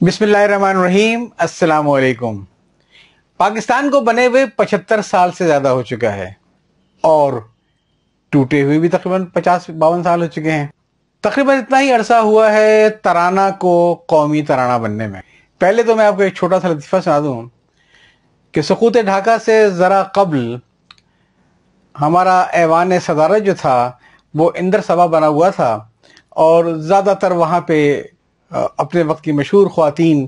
بسم اللہ الرحمن الرحیم، السلام علیکم۔ پاکستان کو بنے ہوئے پچہتر سال سے زیادہ ہو چکا ہے اور ٹوٹے ہوئے بھی تقریباً پچاس، باون سال ہو چکے ہیں۔ تقریباً اتنا ہی عرصہ ہوا ہے ترانہ کو قومی ترانہ بننے میں۔ پہلے تو میں آپ کو ایک چھوٹا سا لطیفہ سنا دوں کہ سقوط ڈھاکہ سے ذرا قبل ہمارا ایوان صدارت جو تھا، وہ اندر سبا بنا ہوا تھا اور زیادہ تر وہاں پہ اپنے وقت کی مشہور خواتین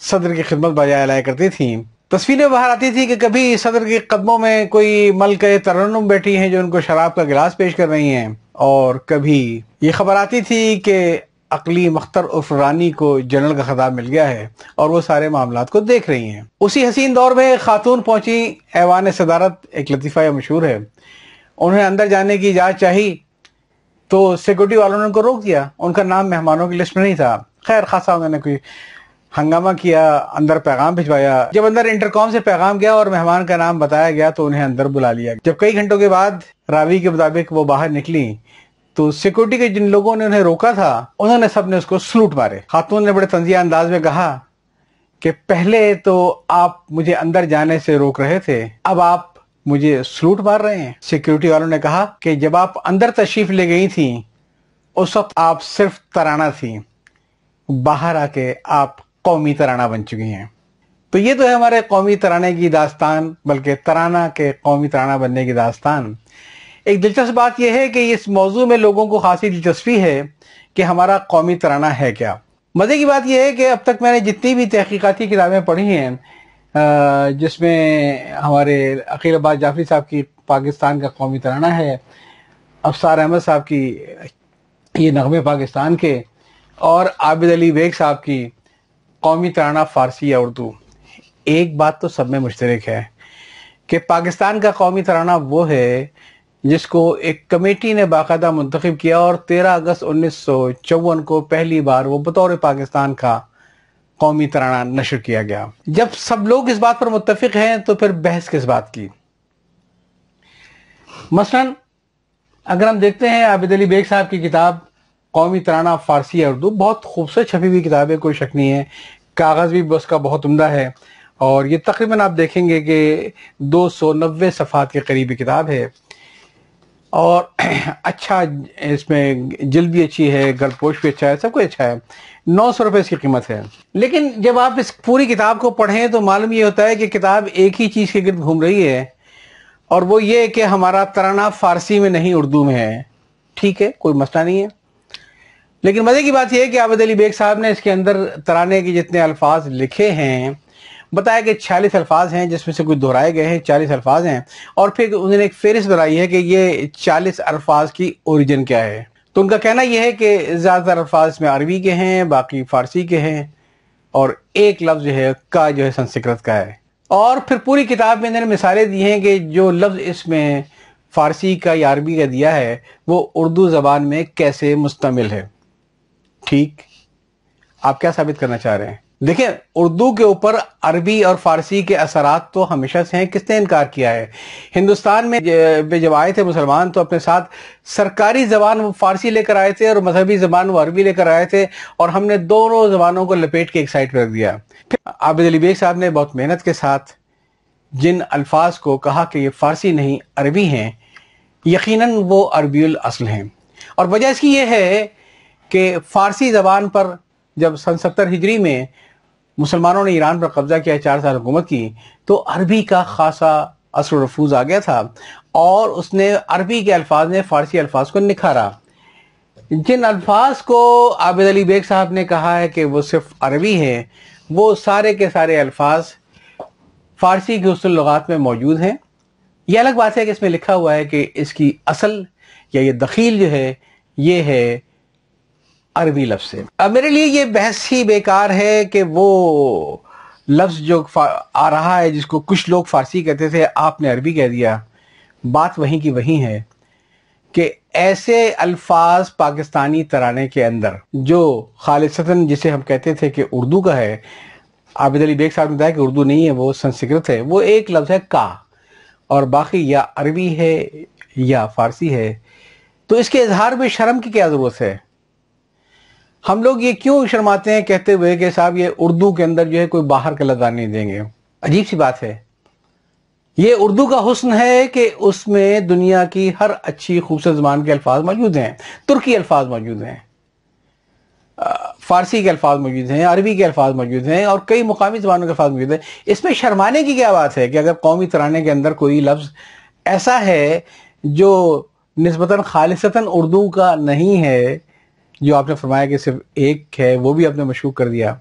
صدر کی خدمت بجائے لایا کرتی تھیں۔ تصویریں باہر آتی تھی کہ کبھی صدر کے قدموں میں کوئی ملک ترنم بیٹھی ہیں جو ان کو شراب کا گلاس پیش کر رہی ہیں، اور کبھی یہ خبر آتی تھی کہ عقلی مختر رانی کو جنرل کا خطاب مل گیا ہے اور وہ سارے معاملات کو دیکھ رہی ہیں۔ اسی حسین دور میں خاتون پہنچی، ایوان صدارت ایک لطیفہ یا مشہور ہے۔ انہوں نے اندر جانے کی اجازت چاہی تو سیکورٹی والوں نے ان کو روک دیا۔ ان کا نام مہمانوں کی لسٹ میں نہیں تھا۔ خیر خاصا انہوں نے کوئی ہنگامہ کیا، اندر پیغام بھجوایا۔ جب اندر انٹرکام سے پیغام گیا اور مہمان کا نام بتایا گیا تو انہیں اندر بلا لیا جب کئی گھنٹوں کے بعد راوی کے مطابق وہ باہر نکلی تو سیکورٹی کے جن لوگوں نے انہیں روکا تھا، انہوں نے سب نے اس کو سلوٹ مارے۔ خاتون نے بڑے تنزیہ انداز میں کہا کہ پہلے تو آپ مجھے اندر جانے سے روک رہے تھے، اب آپ مجھے سلوٹ مار رہے ہیں۔ سیکورٹی والوں نے کہا کہ جب آپ اندر تشریف لے گئی تھیں، اس وقت آپ صرف ترانہ تھیں۔ باہر آ کے آپ قومی ترانہ بن چکی ہیں۔ تو یہ تو ہے ہمارے قومی ترانے کی داستان، بلکہ ترانہ کے قومی ترانہ بننے کی داستان۔ ایک دلچسپ بات یہ ہے کہ اس موضوع میں لوگوں کو خاصی دلچسپی ہے کہ ہمارا قومی ترانہ ہے کیا۔ مزے کی بات یہ ہے کہ اب تک میں نے جتنی بھی تحقیقاتی کتابیں پڑھی ہیں جس میں ہمارے عقیل عباس جعفری صاحب کی پاکستان کا قومی ترانہ ہے، افسار احمد صاحب کی یہ نغمے پاکستان کے اور عابد علی بیگ صاحب کی قومی ترانہ فارسی یا اردو۔ ایک بات تو سب میں مشترک ہے کہ پاکستان کا قومی ترانہ وہ ہے جس کو ایک کمیٹی نے باقاعدہ منتخب کیا اور تیرہ اگست انیس سو چون کو پہلی بار وہ بطور پاکستان کا قومی ترانہ نشر کیا گیا۔ جب سب لوگ اس بات پر متفق ہیں تو پھر بحث کس بات کی؟ مثلا اگر ہم دیکھتے ہیں عابد علی بیگ صاحب کی کتاب قومی ترانہ فارسی اردو بہت خوبصورت چھپی ہوئی کتاب ہے کوئی شک نہیں ہے۔ کاغذ بھی اس کا بہت عمدہ ہے۔ اور یہ تقریباً آپ دیکھیں گے کہ دو سو نوے صفحات کے قریبی کتاب ہے۔ اور اچھا اس میں جلد بھی اچھی ہے گرد پوش بھی اچھا ہے، سب کچھ اچھا ہے۔ نو سو روپے اس کی قیمت ہے۔ لیکن جب آپ اس پوری کتاب کو پڑھیں تو معلوم یہ ہوتا ہے کہ کتاب ایک ہی چیز کے گرد گھوم رہی ہے۔ اور وہ یہ کہ ہمارا ترانہ فارسی میں نہیں اردو میں ہے۔ ٹھیک ہے، کوئی مسئلہ نہیں ہے۔ لیکن مزے کی بات یہ ہے کہ عابد علی بیگ صاحب نے اس کے اندر ترانے کے جتنے الفاظ لکھے ہیں، بتایا کہ چھیالیس الفاظ ہیں، جس میں سے کچھ دہرائے گئے ہیں، چالیس الفاظ ہیں۔ اور پھر انہوں نے ایک فہرست بنائی ہے کہ یہ چالیس الفاظ کی اوریجن کیا ہے۔ تو ان کا کہنا یہ ہے کہ زیادہ تر الفاظ میں عربی کے ہیں، باقی فارسی کے ہیں۔ اور ایک لفظ جو ہے، کا جو ہے، سنسکرت کا ہے۔ اور پھر پوری کتاب میں انہوں نے مثالیں دی ہیں کہ جو لفظ اس میں فارسی کا یا عربی کا دیا ہے، وہ اردو زبان میں کیسے مستمل ہے۔ ٹھیک آپ کیا ثابت کرنا چاہ رہے ہیں؟ دیکھیں، اردو کے اوپر عربی اور فارسی کے اثرات تو ہمیشہ سے ہیں، کس نے انکار کیا ہے؟ ہندوستان میں جب آئے تھے مسلمان تو اپنے ساتھ سرکاری زبان وہ فارسی لے کر آئے تھے اور مذہبی زبان وہ عربی لے کر آئے تھے اور ہم نے دونوں زبانوں کو لپیٹ کے ایک سائٹ پہ رکھ دیا۔ پھر عابد علی بیگ صاحب نے بہت محنت کے ساتھ جن الفاظ کو کہا کہ یہ فارسی نہیں، عربی ہیں، یقیناً وہ عربی الاصل ہیں۔ اور وجہ اس کی یہ ہے کہ فارسی زبان پر جب سن ستر ہجری میں مسلمانوں نے ایران پر قبضہ کیا، چار سال حکومت کی، تو عربی کا خاصا اثر و رفوظ آ گیا تھا اور اس نے عربی کے الفاظ نے فارسی الفاظ کو نکھارا۔ جن الفاظ کو عابد علی بیگ صاحب نے کہا ہے کہ وہ صرف عربی ہے وہ سارے کے سارے الفاظ فارسی کے حسن لغات میں موجود ہیں۔ یہ الگ بات ہے کہ اس میں لکھا ہوا ہے کہ اس کی اصل یا یہ دخیل جو ہے، یہ ہے عربی لفظ سے۔ اب میرے لیے یہ بحث ہی بیکار ہے کہ وہ لفظ جو آ رہا ہے، جس کو کچھ لوگ فارسی کہتے تھے، آپ نے عربی کہہ دیا۔ بات وہیں کی وہیں ہے کہ ایسے الفاظ پاکستانی ترانے کے اندر، جو خالصتاً جسے ہم کہتے تھے کہ اردو کا ہے، عابد علی بیگ صاحب نے بتایا کہ اردو نہیں ہے، وہ سنسکرت ہے۔ وہ ایک لفظ ہے کا، اور باقی یا عربی ہے یا فارسی ہے۔ تو اس کے اظہار میں شرم کی کیا ضرورت ہے؟ ہم لوگ یہ کیوں شرماتے ہیں کہتے ہوئے کہ صاحب یہ اردو کے اندر جو ہے کوئی باہر کا لفظ نہیں دیں گے؟ عجیب سی بات ہے۔ یہ اردو کا حسن ہے کہ اس میں دنیا کی ہر اچھی خوبصورت زبان کے الفاظ موجود ہیں۔ ترکی الفاظ موجود ہیں۔ فارسی کے الفاظ موجود ہیں۔ عربی کے الفاظ موجود ہیں اور کئی مقامی زبانوں کے الفاظ موجود ہیں۔ اس میں شرمانے کی کیا بات ہے کہ اگر قومی ترانے کے اندر کوئی لفظ ایسا ہے جو نسبتاً خالصتاً اردو کا نہیں ہے جو آپ نے فرمایا کہ صرف ایک ہے، وہ بھی آپ نے مشہور کر دیا۔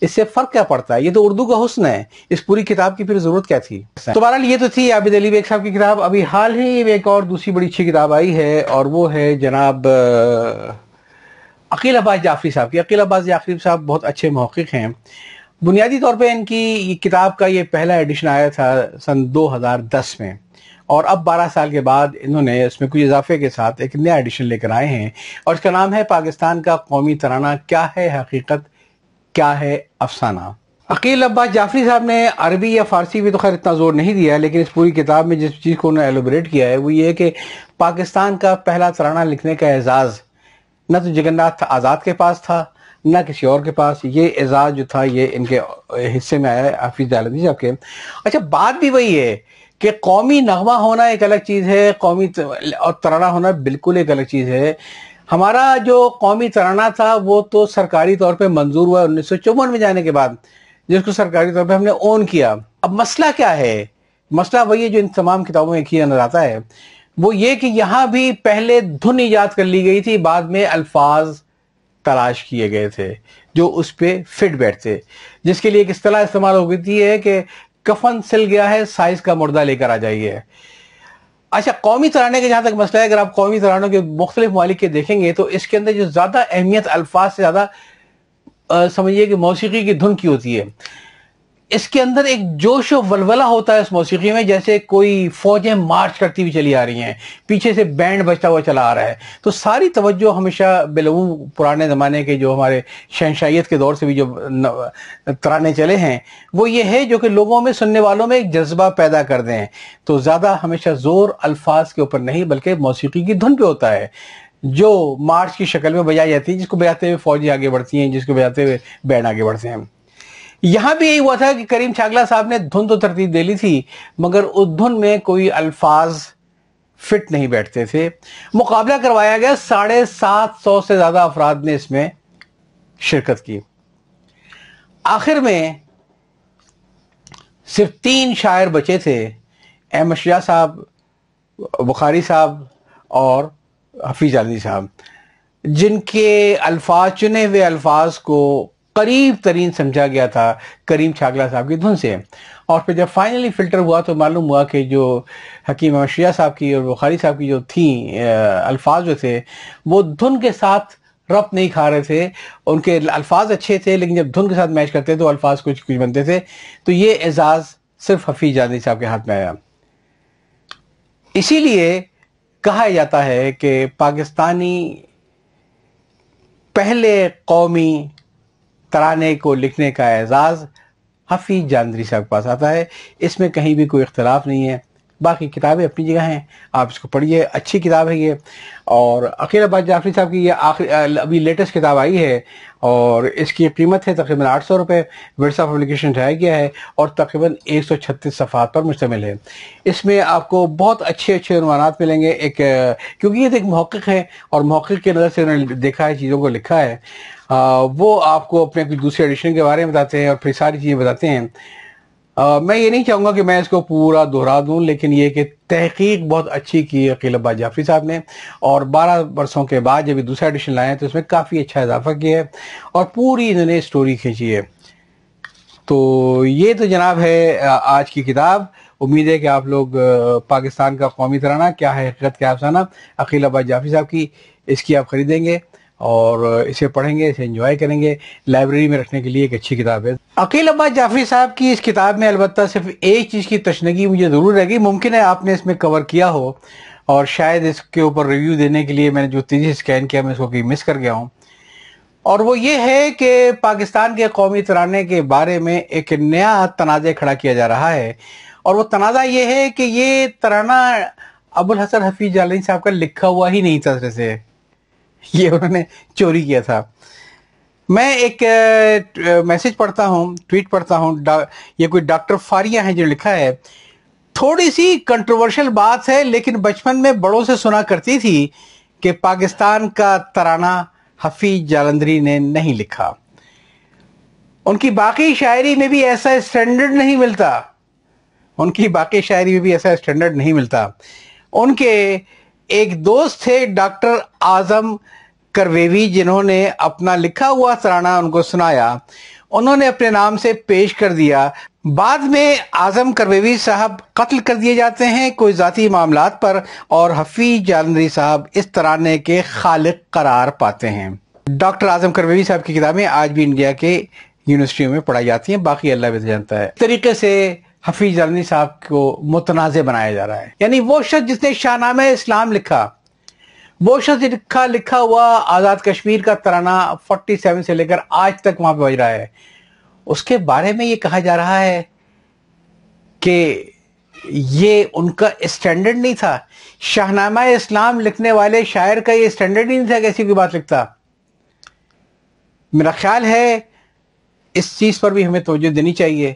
اس سے فرق کیا پڑتا ہے؟ یہ تو اردو کا حسن ہے۔ اس پوری کتاب کی پھر ضرورت کیا تھی؟ تو بہرحال یہ تو تھی عابد علی بیگ صاحب کی کتاب۔ ابھی حال ہی ایک اور دوسری بڑی اچھی کتاب آئی ہے اور وہ ہے جناب عقیل عباس جعفری صاحب کی۔ عقیل عباس جعفری صاحب بہت اچھے محقق ہیں۔ بنیادی طور پہ ان کی یہ کتاب کا یہ پہلا ایڈیشن آیا تھا سن دو ہزار دس میں۔ اور اب بارہ سال کے بعد انہوں نے اس میں کچھ اضافے کے ساتھ ایک نیا ایڈیشن لے کر آئے ہیں۔ اور اس کا نام ہے پاکستان کا قومی ترانہ۔ کیا ہے حقیقت؟ کیا ہے افسانہ؟ عقیل عباس جعفری صاحب نے عربی یا فارسی بھی تو خیر اتنا زور نہیں دیا، لیکن اس پوری کتاب میں جس چیز کو انہوں نے ایلوبریٹ کیا ہے وہ یہ کہ پاکستان کا پہلا ترانہ لکھنے کا اعزاز نہ تو جگن ناتھ آزاد کے پاس تھا، نہ کسی اور کے پاس۔ یہ اعزاز جو تھا، یہ ان کے حصے میں آیا ہے حافظ جالدی صاحب کے۔ اچھا بات بھی وہی ہے کہ قومی نغمہ ہونا ایک الگ چیز ہے، قومی اور ترانہ ہونا بالکل ایک الگ چیز ہے۔ ہمارا جو قومی ترانہ تھا، وہ تو سرکاری طور پہ منظور ہوا انیس سو چون میں جانے کے بعد، جس کو سرکاری طور پہ ہم نے اون کیا۔ اب مسئلہ کیا ہے؟ مسئلہ وہی ہے جو ان تمام کتابوں میں کیا نظر آتا ہے۔ وہ یہ کہ یہاں بھی پہلے دھن ایجاد کر لی گئی تھی، بعد میں الفاظ تلاش کیے گئے تھے، جو اس پہ فٹ بیٹھتے۔ جس کے لیے ایک اصطلاح استعمال ہو گئی ہے کہ کفن سل گیا ہے، سائز کا مردہ لے کر آ جائیے۔ اچھا قومی ترانے کے جہاں تک مسئلہ ہے، اگر آپ قومی ترانوں کے مختلف ممالک کے دیکھیں گے تو اس کے اندر جو زیادہ اہمیت الفاظ سے زیادہ سمجھیے کہ موسیقی کی دھن کی ہوتی ہے۔ اس کے اندر ایک جوش و ولولہ ہوتا ہے اس موسیقی میں، جیسے کوئی فوجیں مارچ کرتی ہوئی چلی آ رہی ہیں، پیچھے سے بینڈ بجتا ہوا چلا آ رہا ہے۔ تو ساری توجہ ہمیشہ بلو پرانے زمانے کے جو ہمارے شہنشائیت کے دور سے بھی جو ترانے چلے ہیں، وہ یہ ہے جو کہ لوگوں میں، سننے والوں میں ایک جذبہ پیدا کر دیں۔ تو زیادہ ہمیشہ زور الفاظ کے اوپر نہیں، بلکہ موسیقی کی دھن پہ ہوتا ہے۔ جو مارچ کی شکل میں بجائی جاتی ہے، جس کو بجاتے ہوئے فوجی آگے بڑھتی ہیں، جس کو بجاتے ہوئے بینڈ آگے بڑھتے ہیں۔ یہاں بھی یہی ہوا تھا کہ کریم چھاگلا صاحب نے دھن تو ترتیب دے لی تھی، مگر اس دھن میں کوئی الفاظ فٹ نہیں بیٹھتے تھے۔ مقابلہ کروایا گیا، ساڑھے سات سو سے زیادہ افراد نے اس میں شرکت کی۔ آخر میں صرف تین شاعر بچے تھے احمد شاہ صاحب، بخاری صاحب اور حفیظ علی صاحب، جن کے الفاظ، چنے ہوئے الفاظ کو قریب ترین سمجھا گیا تھا کریم چھاگلا صاحب کی دھن سے۔ اور پھر جب فائنلی فلٹر ہوا تو معلوم ہوا کہ جو حکیم اشیاء صاحب کی اور بخاری صاحب کی جو تھیں الفاظ جو تھے، وہ دھن کے ساتھ رب نہیں کھا رہے تھے۔ ان کے الفاظ اچھے تھے، لیکن جب دھن کے ساتھ میچ کرتے تو الفاظ کچھ کچھ بنتے تھے۔ تو یہ اعزاز صرف حفیظ جادی صاحب کے ہاتھ میں آیا۔ اسی لیے کہا جاتا ہے کہ پاکستانی پہلے قومی ترانے کو لکھنے کا اعزاز حفیظ جاندری صاحب کے پاس آتا ہے۔ اس میں کہیں بھی کوئی اختلاف نہیں ہے۔ باقی کتابیں اپنی جگہ ہیں۔ آپ اس کو پڑھیے۔ اچھی کتاب ہے یہ۔ اور عقیل عباس جعفری صاحب کی یہ آخری ابھی لیٹسٹ کتاب آئی ہے۔ اور اس کی قیمت ہے تقریباً آٹھ سو روپے۔ ورثہ پبلیکیشن ٹھہرایا گیا ہے اور تقریباً ایک سو چھتیس صفحات پر مشتمل ہے۔ اس میں آپ کو بہت اچھے اچھے عنوانات ملیں گے۔ ایک، کیونکہ یہ ایک محقق ہے اور محقق کی نظر سے انہوں نے دیکھا ہے، چیزوں کو لکھا ہے۔ وہ آپ کو اپنے کچھ دوسرے ایڈیشن کے بارے میں بتاتے ہیں اور پھر ساری چیزیں بتاتے ہیں۔ میں یہ نہیں چاہوں گا کہ میں اس کو پورا دہرا دوں، لیکن یہ کہ تحقیق بہت اچھی کی عقیل عبا جعفری صاحب نے۔ اور بارہ برسوں کے بعد جب یہ دوسرا ایڈیشن لائے ہیں تو اس میں کافی اچھا اضافہ کیا ہے اور پوری انہوں نے اسٹوری کھینچی ہے۔ تو یہ تو جناب ہے آج کی کتاب۔ امید ہے کہ آپ لوگ پاکستان کا قومی ترانہ، کیا ہے حقیقت، کیا افسانہ عقیل عبا جعفری صاحب کی، اس کی آپ خریدیں گے۔ اور اسے پڑھیں گے، اسے انجوائے کریں گے۔ لائبریری میں رکھنے کے لیے ایک اچھی کتاب ہے۔ عقیل عباس جعفری صاحب کی اس کتاب میں البتہ صرف ایک چیز کی تشنگی مجھے ضرور رہے گی ممکن ہے آپ نے اس میں کور کیا ہو۔ اور شاید اس کے اوپر ریویو دینے کے لیے میں نے جو تیزی اسکین کیا، میں اس کو کہیں مس کر گیا ہوں۔ اور وہ یہ ہے کہ پاکستان کے قومی ترانے کے بارے میں ایک نیا تنازع کھڑا کیا جا رہا ہے۔ اور وہ تنازع یہ ہے کہ یہ ترانہ ابو الحسن حفیظ جالین صاحب کا لکھا ہوا ہی نہیں تھا سے۔ یہ انہوں نے چوری کیا تھا۔ میں ایک میسج پڑھتا ہوں، ٹویٹ پڑھتا ہوں یہ کوئی ڈاکٹر فاریہ ہیں جو لکھا ہے۔ تھوڑی سی کنٹروورشل بات ہے، لیکن بچپن میں بڑوں سے سنا کرتی تھی کہ پاکستان کا ترانہ حفیظ جالندری نے نہیں لکھا۔ ان کی باقی شاعری میں بھی ایسا اسٹینڈرڈ نہیں ملتا۔ ان کی باقی شاعری میں بھی ایسا اسٹینڈرڈ نہیں ملتا۔ ان کے ایک دوست تھے، ڈاکٹر آزم کرویوی جنہوں نے اپنا لکھا ہوا ترانہ ان کو سنایا، انہوں نے اپنے نام سے پیش کر دیا۔ بعد میں آزم کرویوی صاحب قتل کر دیے جاتے ہیں کوئی ذاتی معاملات پر، اور حفیظ جالندری صاحب اس ترانے کے خالق قرار پاتے ہیں۔ ڈاکٹر آزم کرویوی صاحب کی کتابیں آج بھی انڈیا کے یونیورسٹیوں میں پڑھائی جاتی ہیں، باقی اللہ بھی جانتا ہے۔ طریقے سے حفیظ جالندری صاحب کو متنازع بنایا جا رہا ہے۔ یعنی وہ شخص جس نے شاہ نامہ اسلام لکھا وہ شخص لکھا لکھا ہوا آزاد کشمیر کا ترانہ فورٹی سیون سے لے کر آج تک وہاں پہ بج رہا ہے۔ اس کے بارے میں یہ کہا جا رہا ہے کہ یہ ان کا اسٹینڈرڈ نہیں تھا۔ شاہنامہ اسلام لکھنے والے شاعر کا یہ اسٹینڈرڈ نہیں تھا کہ ایسی کوئی بات لکھتا۔ میرا خیال ہے اس چیز پر بھی ہمیں توجہ دینی چاہیے۔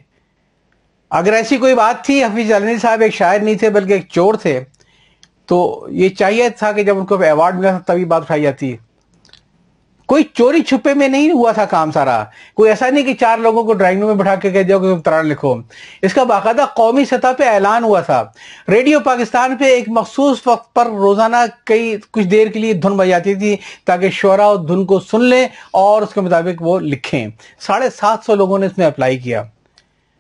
اگر ایسی کوئی بات تھی، حفیظ علنی صاحب ایک شاعر نہیں تھے بلکہ ایک چور تھے۔ تو یہ چاہیے تھا کہ جب ان کو ایوارڈ ملا تھا تبھی بات اٹھائی جاتی۔ ہے کوئی چوری چھپے میں نہیں ہوا تھا کام سارا۔ کوئی ایسا نہیں کہ چار لوگوں کو ڈرائنگ روم میں بٹھا کے کہہ دیا کہ تم تران لکھو۔ اس کا باقاعدہ قومی سطح پہ اعلان ہوا تھا۔ ریڈیو پاکستان پہ ایک مخصوص وقت پر روزانہ کئی کچھ دیر کے لیے دھن بجاتی تھی تاکہ شعرا اور دھن کو سن لیں اور اس کے مطابق وہ لکھیں۔ ساڑھے سات سو لوگوں نے اس میں اپلائی کیا،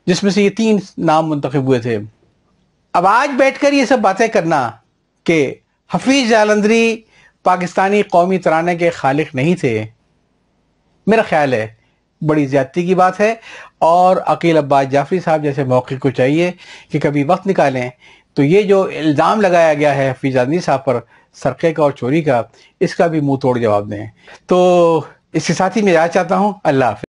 جس میں سے یہ تین نام منتخب ہوئے تھے۔ اب آج بیٹھ کر یہ سب باتیں کرنا۔ کہ حفیظ جالندری پاکستانی قومی ترانے کے خالق نہیں تھے۔ میرا خیال ہے، بڑی زیادتی کی بات ہے۔ اور عقیل عباس جعفری صاحب جیسے موقع کو چاہیے کہ کبھی وقت نکالیں۔ تو یہ جو الزام لگایا گیا ہے حفیظ آدمی صاحب پر سرقے کا اور چوری کا، اس کا بھی منہ توڑ جواب دیں۔ تو اس کے ساتھ ہی میں یاد چاہتا ہوں۔ اللہ حافظ۔